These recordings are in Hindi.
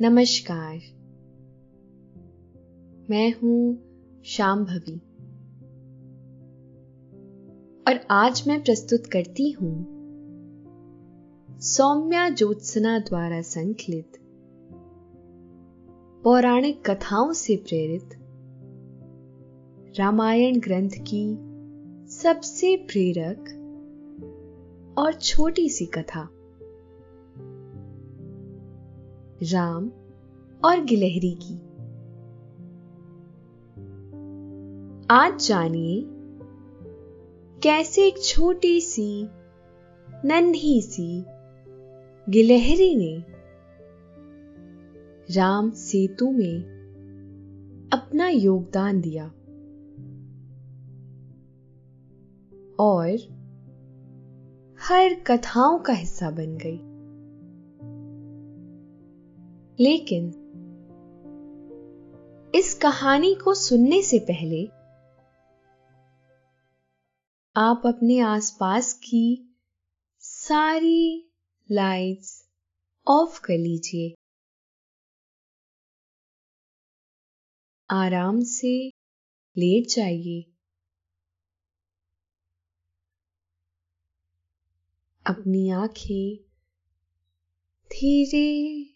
नमस्कार। मैं हूँ शांभवी। और आज मैं प्रस्तुत करती हूँ सौम्या ज्योत्सना द्वारा संकलित पौराणिक कथाओं से प्रेरित रामायण ग्रंथ की सबसे प्रेरक और छोटी सी कथा। राम और गिलहरी की। आज जानिए, कैसे एक छोटी सी, नन्ही सी गिलहरी ने राम सेतु में अपना योगदान दिया और हर कथाओं का हिस्सा बन गई। लेकिन इस कहानी को सुनने से पहले आप अपने आसपास की सारी लाइट्स ऑफ़ कर लीजिए। आराम से लेट जाइए। अपनी आँखें धीरे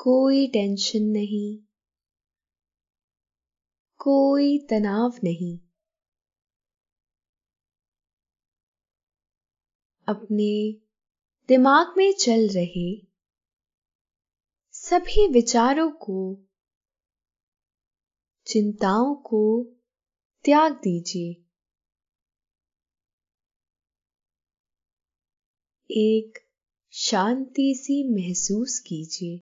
कोई टेंशन नहीं, कोई तनाव नहीं। अपने दिमाग में चल रहे सभी विचारों को, चिंताओं को त्याग दीजिए। एक शांति सी महसूस कीजिए।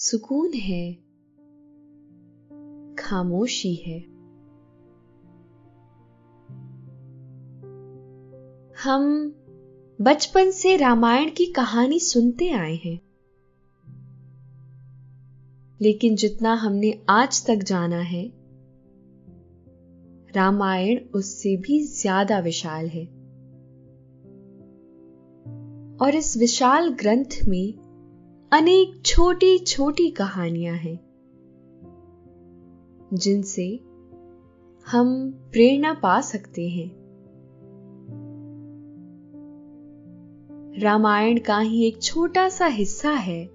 सुकून है, खामोशी है। हम बचपन से रामायण की कहानी सुनते आए हैं, लेकिन जितना हमने आज तक जाना है, रामायण उससे भी ज़्यादा विशाल है। और इस विशाल ग्रंथ में अनेक छोटी छोटी कहानियाँ हैं, जिनसे हम प्रेरणा पा सकते हैं। रामायण का ही एक छोटा सा हिस्सा है,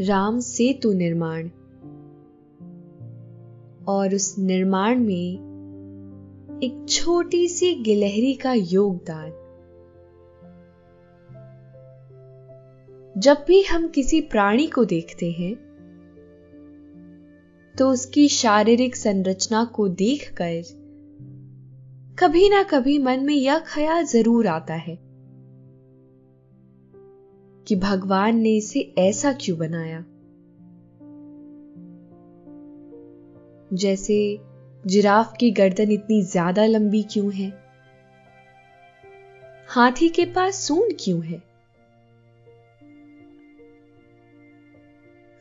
राम सेतु निर्माण। और उस निर्माण में एक छोटी सी गिलहरी का योगदान। जब भी हम किसी प्राणी को देखते हैं तो उसकी शारीरिक संरचना को देखकर कभी ना कभी मन में यह ख्याल ज़रूर आता है कि भगवान ने इसे ऐसा क्यों बनाया। जैसे जिराफ की गर्दन इतनी ज़्यादा लंबी क्यों है? हाथी के पास सूंड क्यों है?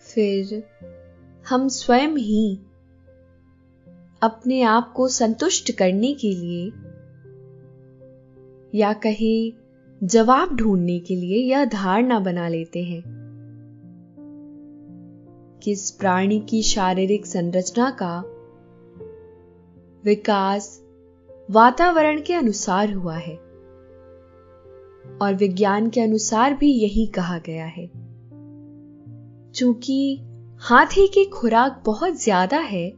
फिर हम स्वयं ही अपने आप को संतुष्ट करने के लिए या कहें जवाब ढूँढने के लिए यह धारणा बना लेते हैं कि इस प्राणी की शारीरिक संरचना का विकास वातावरण के अनुसार हुआ है और विज्ञान के अनुसार भी यही कहा गया है। चूँकि हाथी की खुराक बहुत ज़्यादा है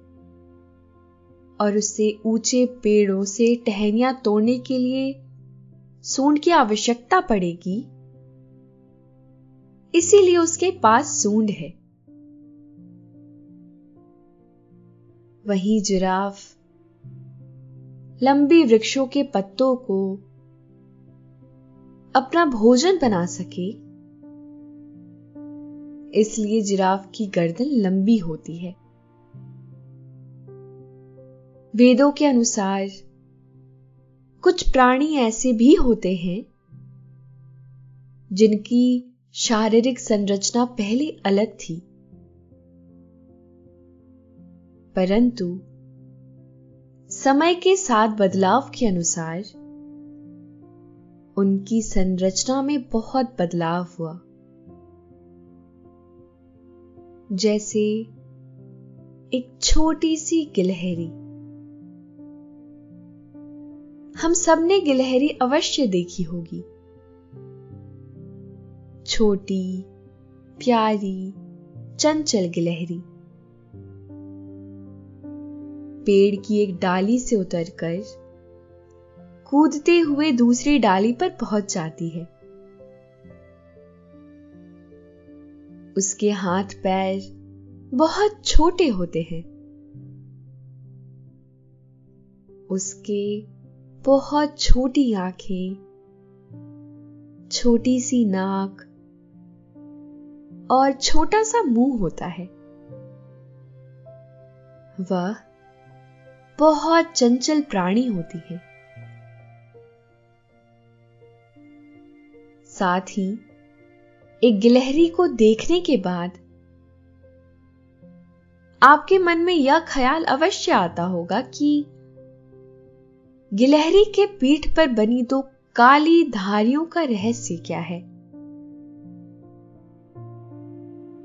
और उससे ऊँचे पेड़ों से टहनियाँ तोड़ने के लिए सूंड की आवश्यकता पड़ेगी, इसीलिए उसके पास सूंड है। वही जिराफ लंबी वृक्षों के पत्तों को अपना भोजन बना सके। इसलिए जिराफ की गर्दन लंबी होती है। वेदों के अनुसार कुछ प्राणी ऐसे भी होते हैं जिनकी शारीरिक संरचना पहले अलग थी। परंतु समय के साथ बदलाव के अनुसार उनकी संरचना में बहुत बदलाव हुआ। जैसे एक छोटी सी गिलहरी। हम सबने गिलहरी अवश्य देखी होगी। छोटी, प्यारी, चंचल गिलहरी। पेड़ की एक डाली से उतरकर कूदते हुए दूसरी डाली पर पहुँच जाती है। उसके हाथ पैर बहुत छोटे होते हैं। उसके बहुत छोटी आँखें, छोटी सी नाक और छोटा सा मुँह होता है। वह बहुत चंचल प्राणी होती है। साथ ही एक गिलहरी को देखने के बाद आपके मन में यह ख्याल अवश्य आता होगा कि गिलहरी के पीठ पर बनी दो काली धारियों का रहस्य क्या है?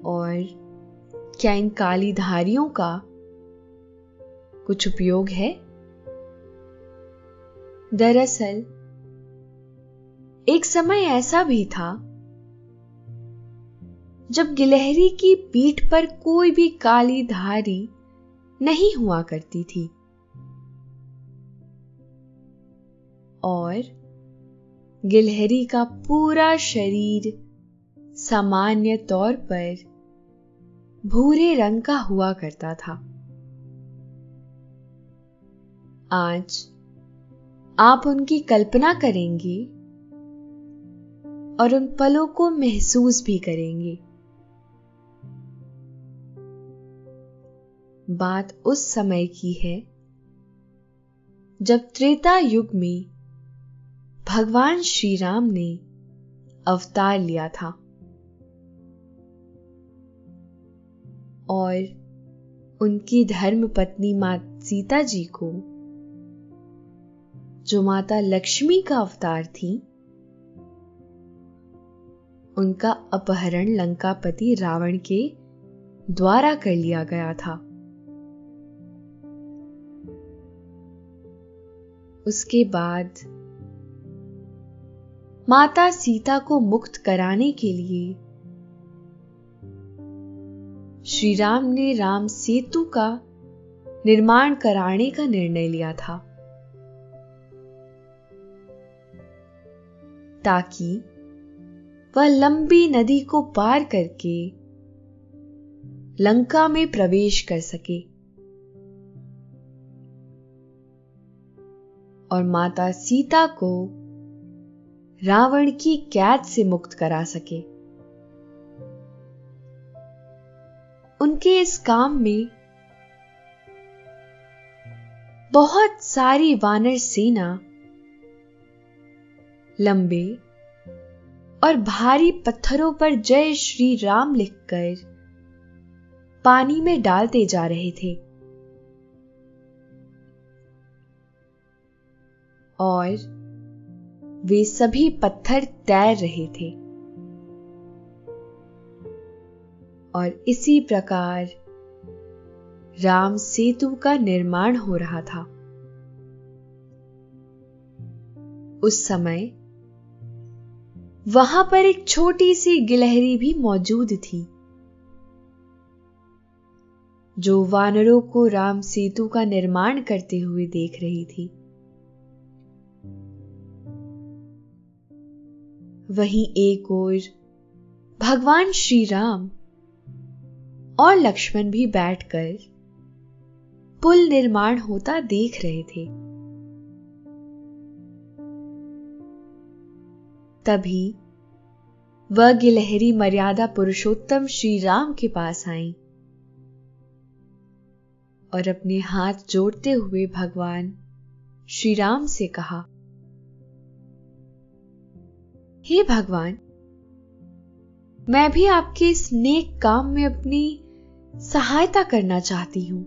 और क्या इन काली धारियों का कुछ उपयोग है? दरअसल, एक समय ऐसा भी था जब गिलहरी की पीठ पर कोई भी काली धारी नहीं हुआ करती थी। और गिलहरी का पूरा शरीर सामान्य तौर पर भूरे रंग का हुआ करता था। आज आप उनकी कल्पना करेंगे और उन पलों को महसूस भी करेंगे। बात उस समय की है, जब त्रेता युग में भगवान श्री राम ने अवतार लिया था। और उनकी धर्म पत्नी माँ सीता जी को, जो माता लक्ष्मी का अवतार थी, उनका अपहरण लंकापति रावण के द्वारा कर लिया गया था। उसके बाद माता सीता को मुक्त कराने के लिए श्री राम ने राम सेतु का निर्माण कराने का निर्णय लिया था, ताकि वह लंबी नदी को पार करके लंका में प्रवेश कर सके। और माता सीता को रावण की कैद से मुक्त करा सके। उनके इस काम में बहुत सारी वानर सेना लंबे और भारी पत्थरों पर जय श्री राम लिखकर पानी में डालते जा रहे थे। और वे सभी पत्थर तैर रहे थे। और इसी प्रकार राम सेतु का निर्माण हो रहा था। उस समय वहाँ पर एक छोटी सी गिलहरी भी मौजूद थी, जो वानरों को राम सेतु का निर्माण करते हुए देख रही थी। वहीं एक ओर। भगवान श्री राम और लक्ष्मण भी बैठकर पुल निर्माण होता देख रहे थे। तभी वह गिलहरी मर्यादा पुरुषोत्तम श्री राम के पास आई और अपने हाथ जोड़ते हुए भगवान श्री राम से कहा हे भगवान, मैं भी आपके इस नेक काम में अपनी सहायता करना चाहती हूँ।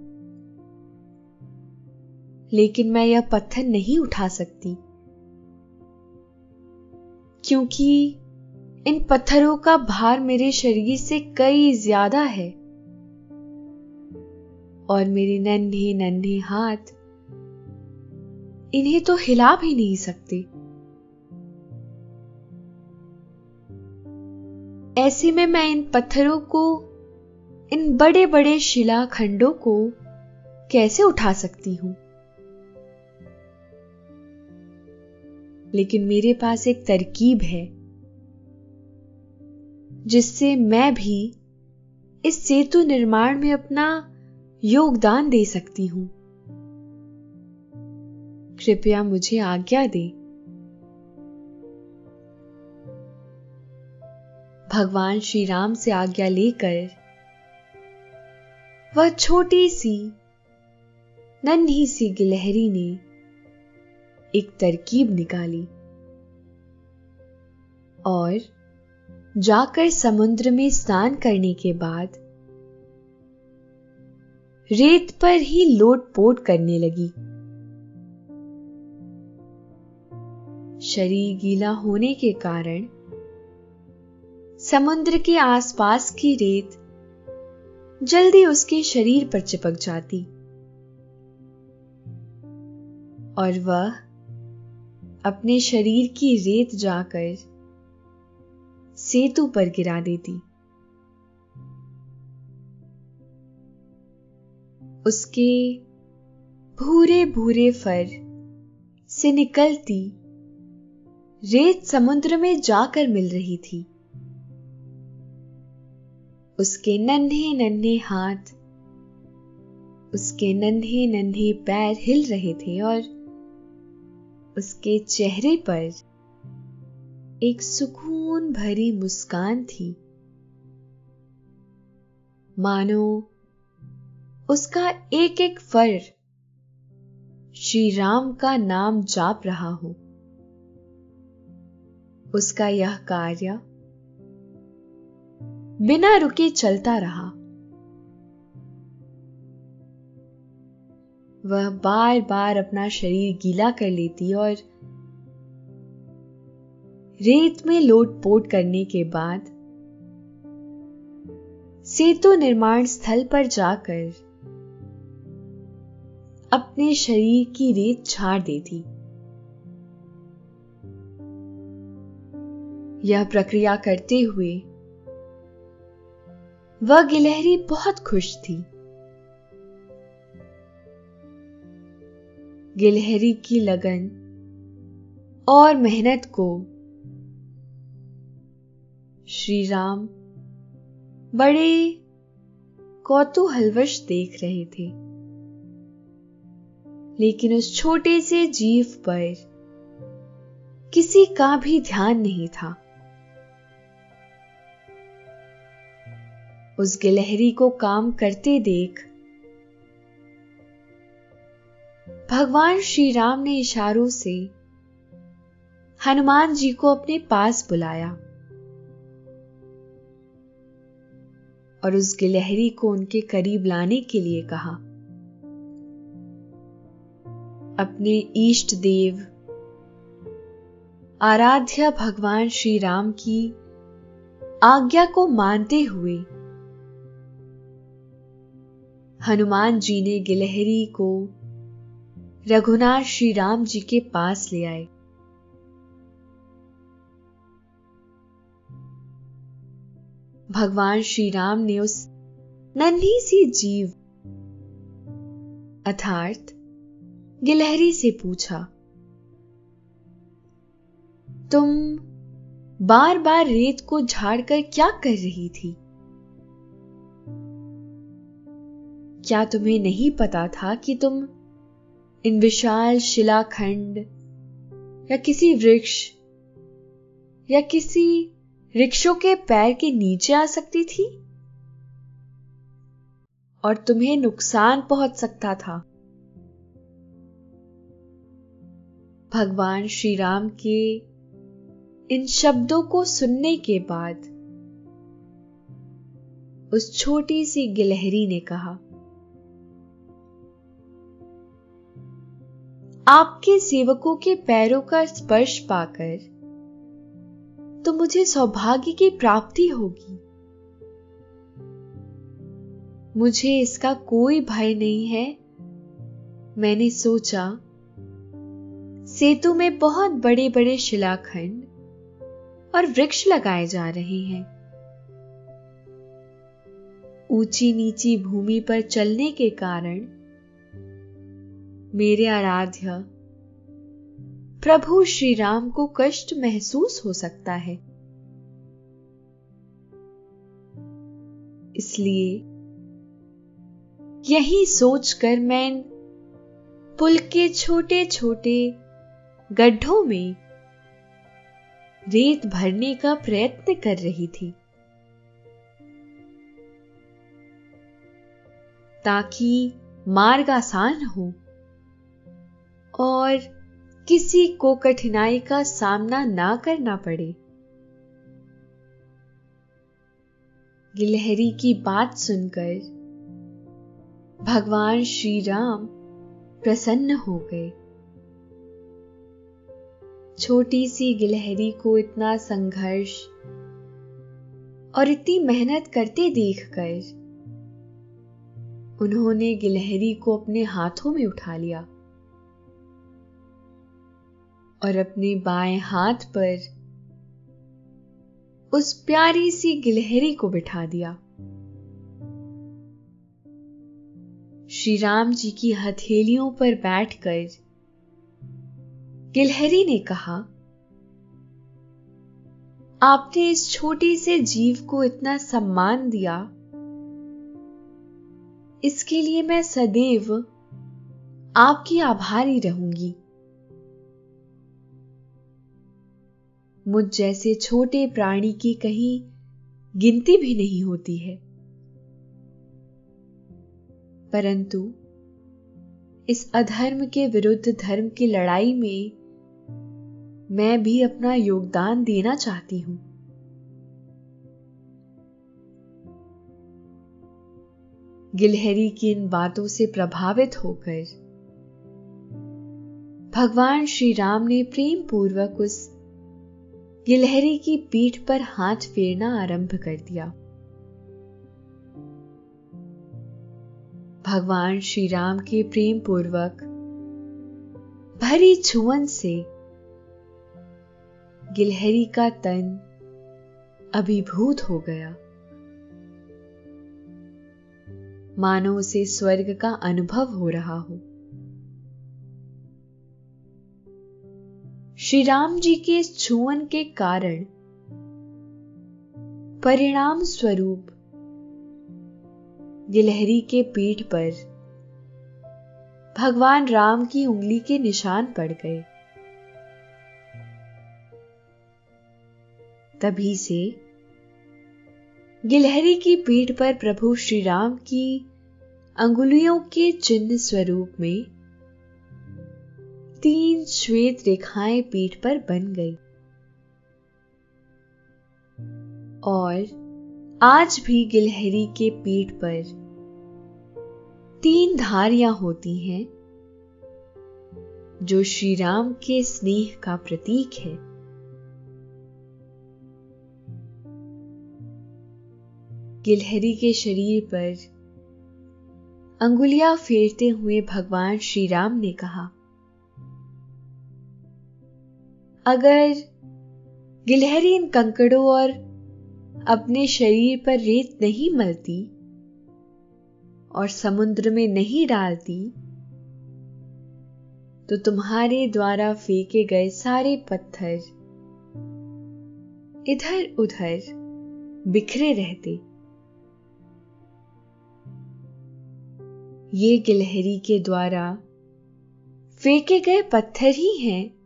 लेकिन मैं यह पत्थर नहीं उठा सकती, क्योंकि इन पत्थरों का भार मेरे शरीर से कई ज़्यादा है और मेरे नन्हे नन्हे हाथ इन्हें तो हिला भी नहीं सकते। ऐसे में मैं इन पत्थरों को, इन बड़े बड़े शिला खंडों को कैसे उठा सकती हूँ? लेकिन मेरे पास एक तरकीब है, जिससे मैं भी इस सेतु निर्माण में अपना योगदान दे सकती हूँ। कृपया मुझे आज्ञा दे। भगवान श्री राम से आज्ञा लेकर वह छोटी सी, नन्ही सी गिलहरी ने एक तरकीब निकाली और जाकर समुद्र में स्नान करने के बाद रेत पर ही लोटपोट करने लगी। शरीर गीला होने के कारण समुद्र के आसपास की रेत जल्दी उसके शरीर पर चिपक जाती। और वह अपने शरीर की रेत जाकर सेतु पर गिरा देती। उसके भूरे भूरे फर से निकलती रेत समुद्र में जाकर मिल रही थी। उसके नन्हे नन्हे हाथ, उसके नन्हे नन्हे पैर हिल रहे थे और उसके चेहरे पर एक सुकून भरी मुस्कान थी। मानो उसका एक एक फर श्री राम का नाम जाप रहा हो। उसका यह कार्य बिना रुके चलता रहा। वह बार बार अपना शरीर गीला कर लेती और रेत में लोटपोट करने के बाद सेतु निर्माण स्थल पर जाकर अपने शरीर की रेत छाड़ देती। यह प्रक्रिया करते हुए वह गिलहरी बहुत खुश थी। गिलहरी की लगन और मेहनत को श्री राम बड़े कौतूहलवश देख रहे थे। लेकिन उस छोटे से जीव पर किसी का भी ध्यान नहीं था। उस गिलहरी को काम करते देख। भगवान श्री राम ने इशारों से हनुमान जी को अपने पास बुलाया और उस गिलहरी को उनके करीब लाने के लिए कहा, अपने ईष्ट देव, आराध्य भगवान श्री राम की आज्ञा को मानते हुए हनुमान जी ने गिलहरी को रघुनाथ श्री राम जी के पास ले आए। भगवान श्री राम ने उस नन्ही सी जीव अर्थात गिलहरी से पूछा, तुम बार बार रेत को झाड़कर क्या कर रही थी? क्या तुम्हें नहीं पता था कि तुम इन विशाल शिलाखंड या किसी वृक्ष या किसी रिक्शों के पैर के नीचे आ सकती थी? और तुम्हें नुकसान पहुँच सकता था। भगवान श्री राम के इन शब्दों को सुनने के बाद उस छोटी सी गिलहरी ने कहा आपके सेवकों के पैरों का स्पर्श पाकर तो मुझे सौभाग्य की प्राप्ति होगी। मुझे इसका कोई भय नहीं है। मैंने सोचा, सेतु में बहुत बड़े बड़े शिलाखंड और वृक्ष लगाए जा रहे हैं। ऊँची नीची भूमि पर चलने के कारण मेरे आराध्य। प्रभु श्री राम को कष्ट महसूस हो सकता है। इसलिए यही सोचकर मैं पुल के छोटे छोटे गड्ढों में रेत भरने का प्रयत्न कर रही थी। ताकि मार्ग आसान हो। और किसी को कठिनाई का सामना ना करना पड़े। गिलहरी की बात सुनकर भगवान श्री राम प्रसन्न हो गए। छोटी सी गिलहरी को इतना संघर्ष और इतनी मेहनत करते देखकर उन्होंने गिलहरी को अपने हाथों में उठा लिया। और अपने बाएँ हाथ पर उस प्यारी सी गिलहरी को बिठा दिया। श्री राम जी की हथेलियों पर बैठकर गिलहरी ने कहा, आपने इस छोटी से जीव को इतना सम्मान दिया। इसके लिए मैं सदैव आपकी आभारी रहूँगी। मुझ जैसे छोटे प्राणी की कहीं गिनती भी नहीं होती है। परंतु इस अधर्म के विरुद्ध धर्म की लड़ाई में मैं भी अपना योगदान देना चाहती हूँ। गिलहरी की इन बातों से प्रभावित होकर भगवान श्री राम ने प्रेम पूर्वक उस गिलहरी की पीठ पर हाथ फेरना आरंभ कर दिया। भगवान श्री राम के प्रेम पूर्वक भरी छुअन से गिलहरी का तन अभिभूत हो गया। मानो उसे स्वर्ग का अनुभव हो रहा हो। श्री राम जी के छुअन के कारण परिणाम स्वरूप गिलहरी के पीठ पर भगवान राम की उंगली के निशान पड़ गए। तभी से गिलहरी की पीठ पर प्रभु श्री राम की अंगुलियों के चिन्ह स्वरूप में तीन श्वेत रेखाएँ पीठ पर बन गई। और आज भी गिलहरी के पीठ पर तीन धारियाँ होती हैं, जो श्री राम के स्नेह का प्रतीक है। गिलहरी के शरीर पर अंगुलियाँ फेरते हुए भगवान श्री राम ने कहा अगर गिलहरी इन कंकड़ों और अपने शरीर पर रेत नहीं मलती और समुद्र में नहीं डालती तो तुम्हारे द्वारा फेंके गए सारे पत्थर इधर उधर बिखरे रहते। ये गिलहरी के द्वारा फेंके गए पत्थर ही हैं।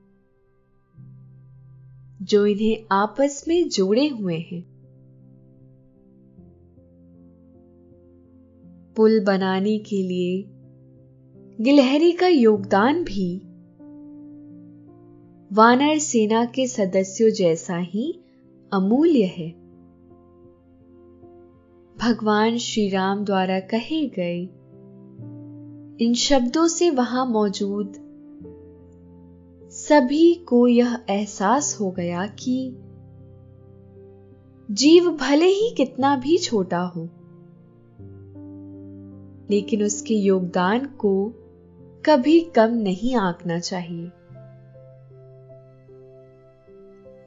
जो इन्हें आपस में जोड़े हुए हैं। पुल बनाने के लिए गिलहरी का योगदान भी वानर सेना के सदस्यों जैसा ही अमूल्य है। भगवान श्री राम द्वारा कहे गए इन शब्दों से वहाँ मौजूद सभी को यह एहसास हो गया कि जीव भले ही कितना भी छोटा हो, लेकिन उसके योगदान को कभी कम नहीं आंकना चाहिए।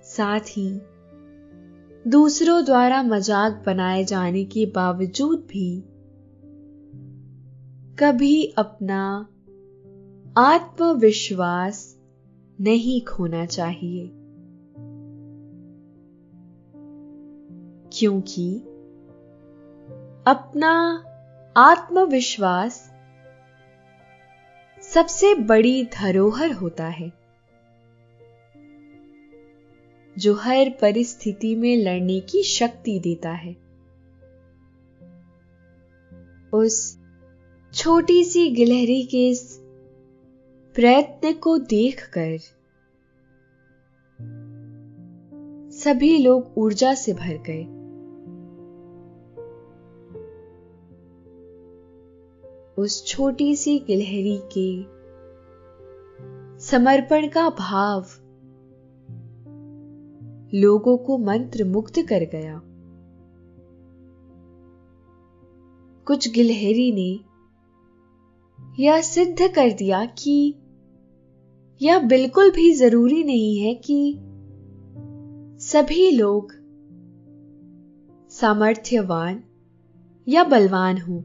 साथ ही, दूसरों द्वारा मज़ाक बनाए जाने के बावजूद भी, कभी अपना आत्मविश्वास नहीं खोना चाहिए। क्योंकि अपना आत्मविश्वास सबसे बड़ी धरोहर होता है, जो हर परिस्थिति में लड़ने की शक्ति देता है। उस छोटी सी गिलहरी के प्रयत्न को देखकर सभी लोग ऊर्जा से भर गए। उस छोटी सी गिलहरी के समर्पण का भाव लोगों को मंत्र मुक्त कर गया। कुछ गिलहरी ने यह सिद्ध कर दिया कि यह बिल्कुल भी ज़रूरी नहीं है कि सभी लोग सामर्थ्यवान या बलवान हो।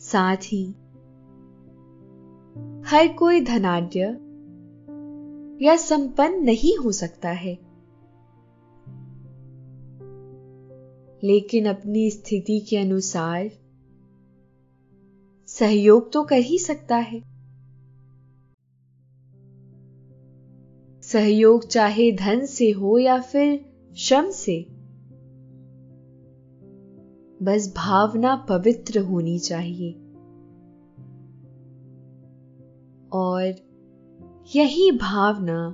साथ ही, हर कोई धनाढ्य या संपन्न नहीं हो सकता है। लेकिन अपनी स्थिति के अनुसार सहयोग तो कर ही सकता है। सहयोग चाहे धन से हो या फिर श्रम से, बस भावना पवित्र होनी चाहिए। और यही भावना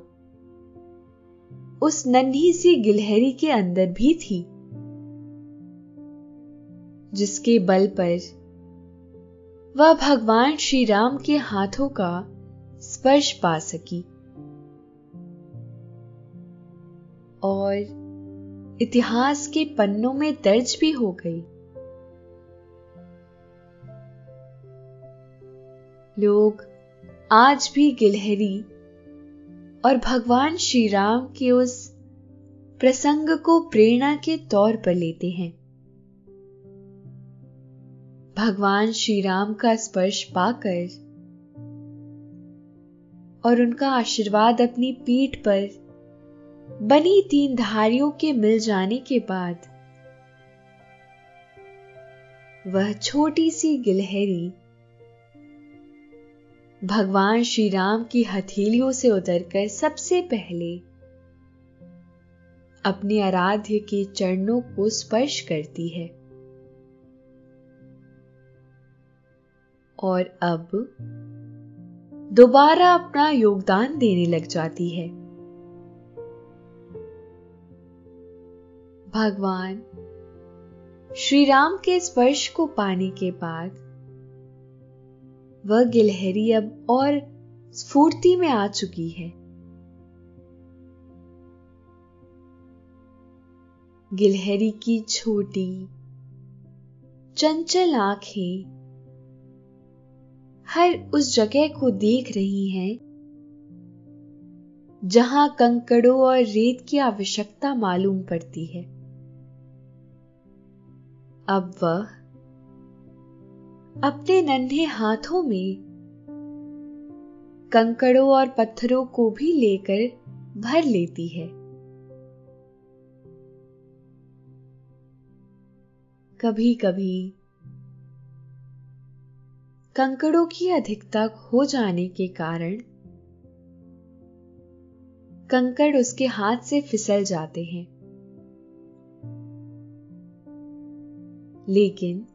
उस नन्ही सी गिलहरी के अंदर भी थी, जिसके बल पर वह भगवान श्री राम के हाथों का स्पर्श पा सकी। और इतिहास के पन्नों में दर्ज भी हो गई। लोग आज भी गिलहरी और भगवान श्री राम के उस प्रसंग को प्रेरणा के तौर पर लेते हैं। भगवान श्री राम का स्पर्श पाकर और उनका आशीर्वाद अपनी पीठ पर बनी तीन धारियों के मिल जाने के बाद वह छोटी सी गिलहरी भगवान श्री राम की हथेलियों से उतरकर सबसे पहले अपने आराध्य के चरणों को स्पर्श करती है। और अब दोबारा अपना योगदान देने लग जाती है। भगवान, श्री राम के स्पर्श को पाने के बाद वह गिलहरी अब और स्फूर्ति में आ चुकी है। गिलहरी की छोटी, चंचल आँखें हर उस जगह को देख रही हैं, जहाँ कंकड़ों और रेत की आवश्यकता मालूम पड़ती है। अब वह अपने नन्हे हाथों में कंकड़ों और पत्थरों को भी लेकर भर लेती है। कभी कभी कंकड़ों की अधिकता हो जाने के कारण कंकड़ उसके हाथ से फिसल जाते हैं। लेकिन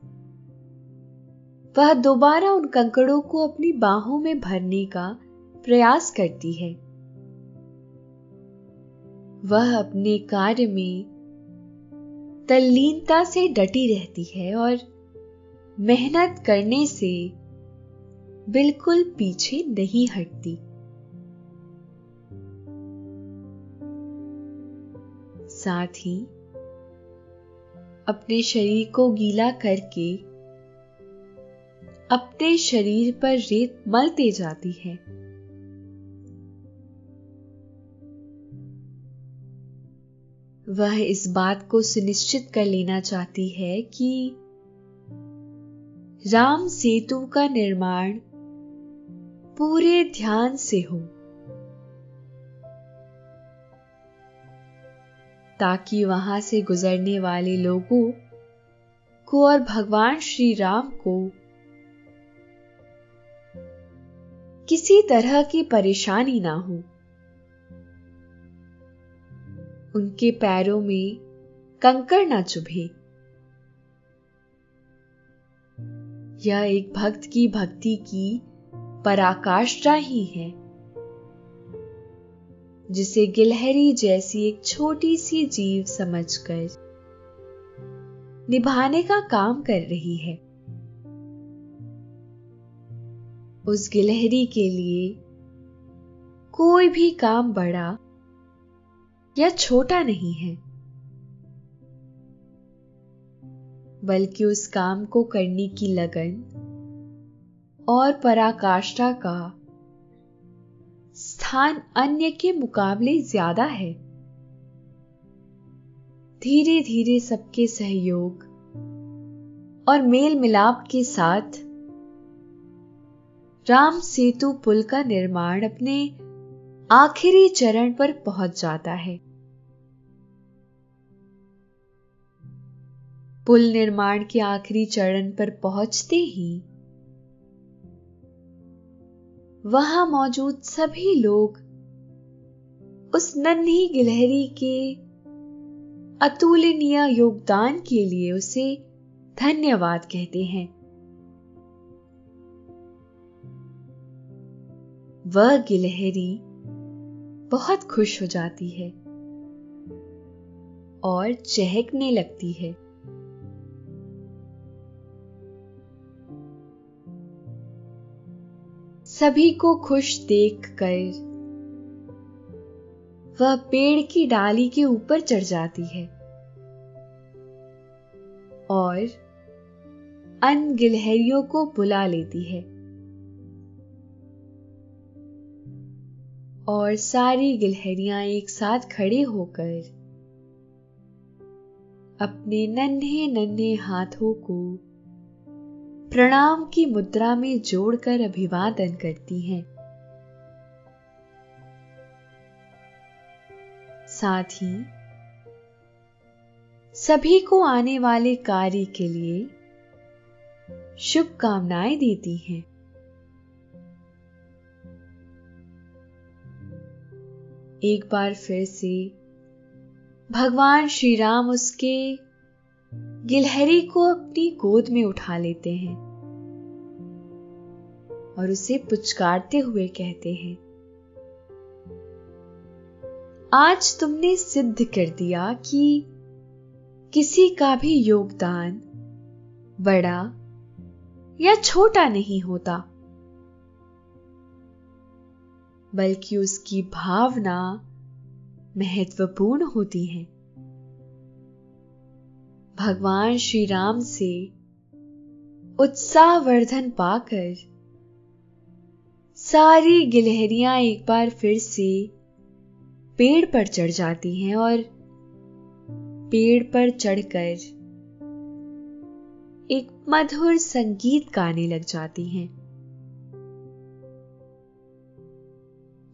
वह दोबारा उन कंकड़ों को अपनी बाहों में भरने का प्रयास करती है। वह अपने कार्य में तल्लीनता से डटी रहती है और मेहनत करने से बिल्कुल पीछे नहीं हटती। साथ ही अपने शरीर को गीला करके अपने शरीर पर रेत मलते जाती है। वह इस बात को सुनिश्चित कर लेना चाहती है कि राम सेतु का निर्माण पूरे ध्यान से हो। ताकि वहाँ से गुजरने वाले लोगों को और भगवान श्री राम को किसी तरह की परेशानी ना हो। उनके पैरों में कंकड़ ना चुभे। यह एक भक्त की भक्ति की पराकाष्ठा ही है, जिसे गिलहरी जैसी एक छोटी सी जीव समझकर निभाने का काम कर रही है। उस गिलहरी के लिए कोई भी काम बड़ा या छोटा नहीं है, बल्कि उस काम को करने की लगन और पराकाष्ठा का। स्थान अन्य के मुकाबले ज़्यादा है। धीरे धीरे सबके सहयोग और मेल मिलाप के साथ राम सेतु पुल का निर्माण अपने आखिरी चरण पर पहुँच जाता है। पुल निर्माण के आखिरी चरण पर पहुँचते ही वहाँ मौजूद सभी लोग उस नन्ही गिलहरी के अतुलनीय योगदान के लिए उसे धन्यवाद कहते हैं। वह गिलहरी बहुत खुश हो जाती है और चहकने लगती है। सभी को खुश देख कर वह पेड़ की डाली के ऊपर चढ़ जाती है और अन गिलहरियों को बुला लेती है और सारी गिलहरियाँ एक साथ खड़े होकर अपने नन्हे नन्हे हाथों को प्रणाम की मुद्रा में जोड़कर अभिवादन करती हैं। साथ ही सभी को आने वाले कार्य के लिए शुभकामनाएँ देती हैं। एक बार फिर से भगवान श्री राम उसके गिलहरी को अपनी गोद में उठा लेते हैं और उसे पुचकारते हुए कहते हैं, आज तुमने सिद्ध कर दिया कि किसी का भी योगदान बड़ा या छोटा नहीं होता, बल्कि उसकी भावना महत्वपूर्ण होती है। भगवान श्री राम से उत्साहवर्धन पाकर सारी गिलहरियाँ एक बार फिर से पेड़ पर चढ़ जाती हैं और पेड़ पर चढ़कर एक मधुर संगीत गाने लग जाती हैं,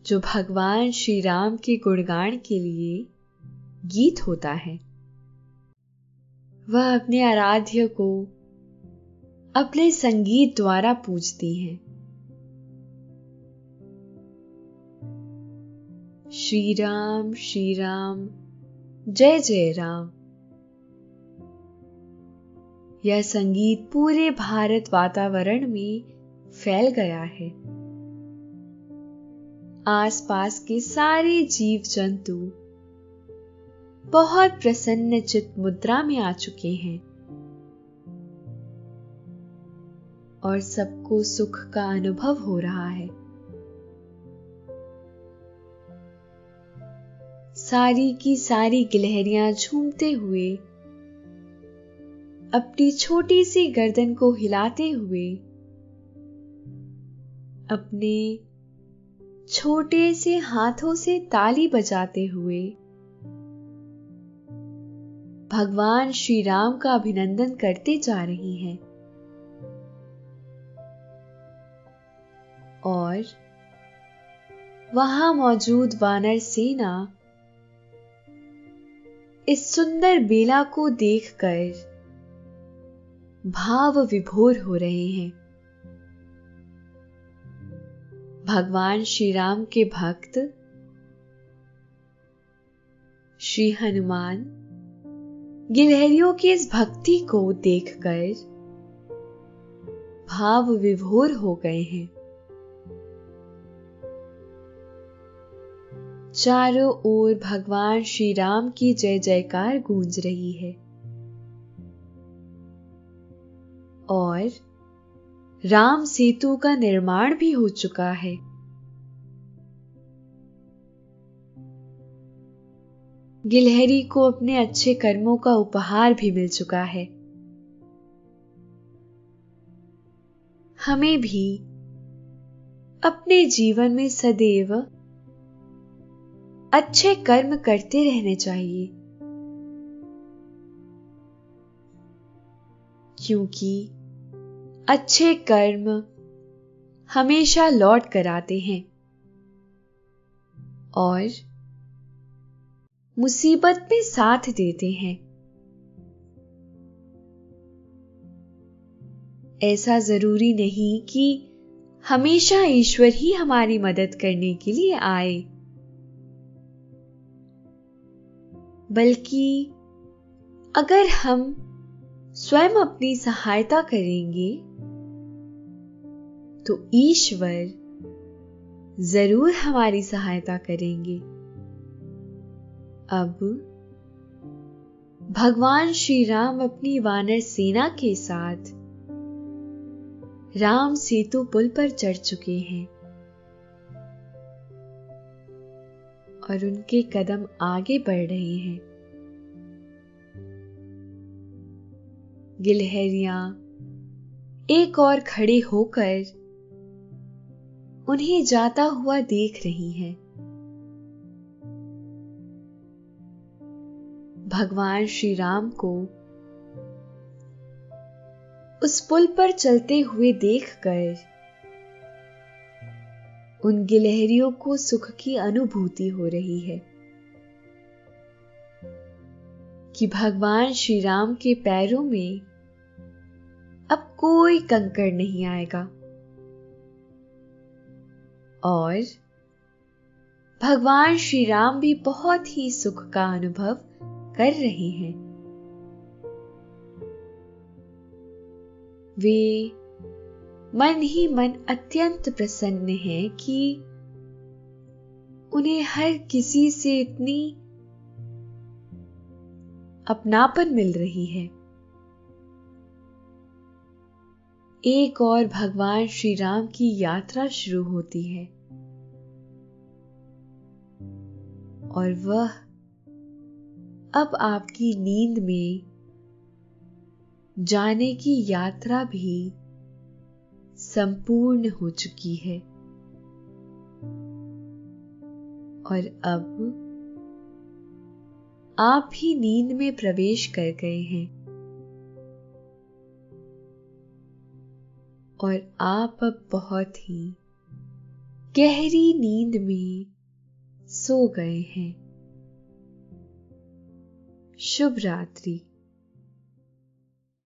जो भगवान श्री राम के गुणगान के लिए गीत होता है। वह अपने आराध्य को अपने संगीत द्वारा पूजती हैं। श्री राम श्री राम जय जय राम। यह संगीत पूरे भारत वातावरण में फैल गया है। आसपास के सारे जीव जंतु बहुत प्रसन्न चित मुद्रा में आ चुके हैं और सबको सुख का अनुभव हो रहा है। सारी की सारी गिलहरियाँ झूमते हुए, अपनी छोटी सी गर्दन को हिलाते हुए, अपने छोटे से हाथों से ताली बजाते हुए भगवान श्री राम का अभिनंदन करते जा रही हैं। और वहाँ मौजूद वानर सेना इस सुंदर बेला को देखकर भाव विभोर हो रहे हैं। भगवान श्री राम के भक्त, श्री हनुमान गिलहरियों की इस भक्ति को देखकर भाव विभोर हो गए हैं। चारों ओर भगवान श्री राम की जय जयकार गूंज रही है। और राम सेतु का निर्माण भी हो चुका है। गिलहरी को अपने अच्छे कर्मों का उपहार भी मिल चुका है। हमें भी अपने जीवन में सदैव अच्छे कर्म करते रहने चाहिए। क्योंकि अच्छे कर्म हमेशा लौट कर आते हैं। और मुसीबत में साथ देते हैं। ऐसा ज़रूरी नहीं कि हमेशा ईश्वर ही हमारी मदद करने के लिए आए। बल्कि अगर हम स्वयं अपनी सहायता करेंगे तो ईश्वर ज़रूर हमारी सहायता करेंगे। अब भगवान श्री राम अपनी वानर सेना के साथ राम सेतु पुल पर चढ़ चुके हैं और उनके कदम आगे बढ़ रहे हैं। गिलहरियाँ एक और खड़े होकर उन्हें जाता हुआ देख रही हैं। भगवान श्री राम को उस पुल पर चलते हुए देखकर उन गिलहरियों को सुख की अनुभूति हो रही है कि भगवान श्री राम के पैरों में अब कोई कंकड़ नहीं आएगा। और भगवान श्री राम भी बहुत ही सुख का अनुभव कर रहे हैं। वे मन ही मन अत्यंत प्रसन्न है कि उन्हें हर किसी से इतनी अपनापन मिल रही है। एक और भगवान श्री राम की यात्रा शुरू होती है और वह अब आपकी नींद में जाने की यात्रा भी संपूर्ण हो चुकी है। और अब आप ही नींद में प्रवेश कर गए हैं। और आप अब बहुत ही गहरी नींद में सो गए हैं। शुभ रात्रि।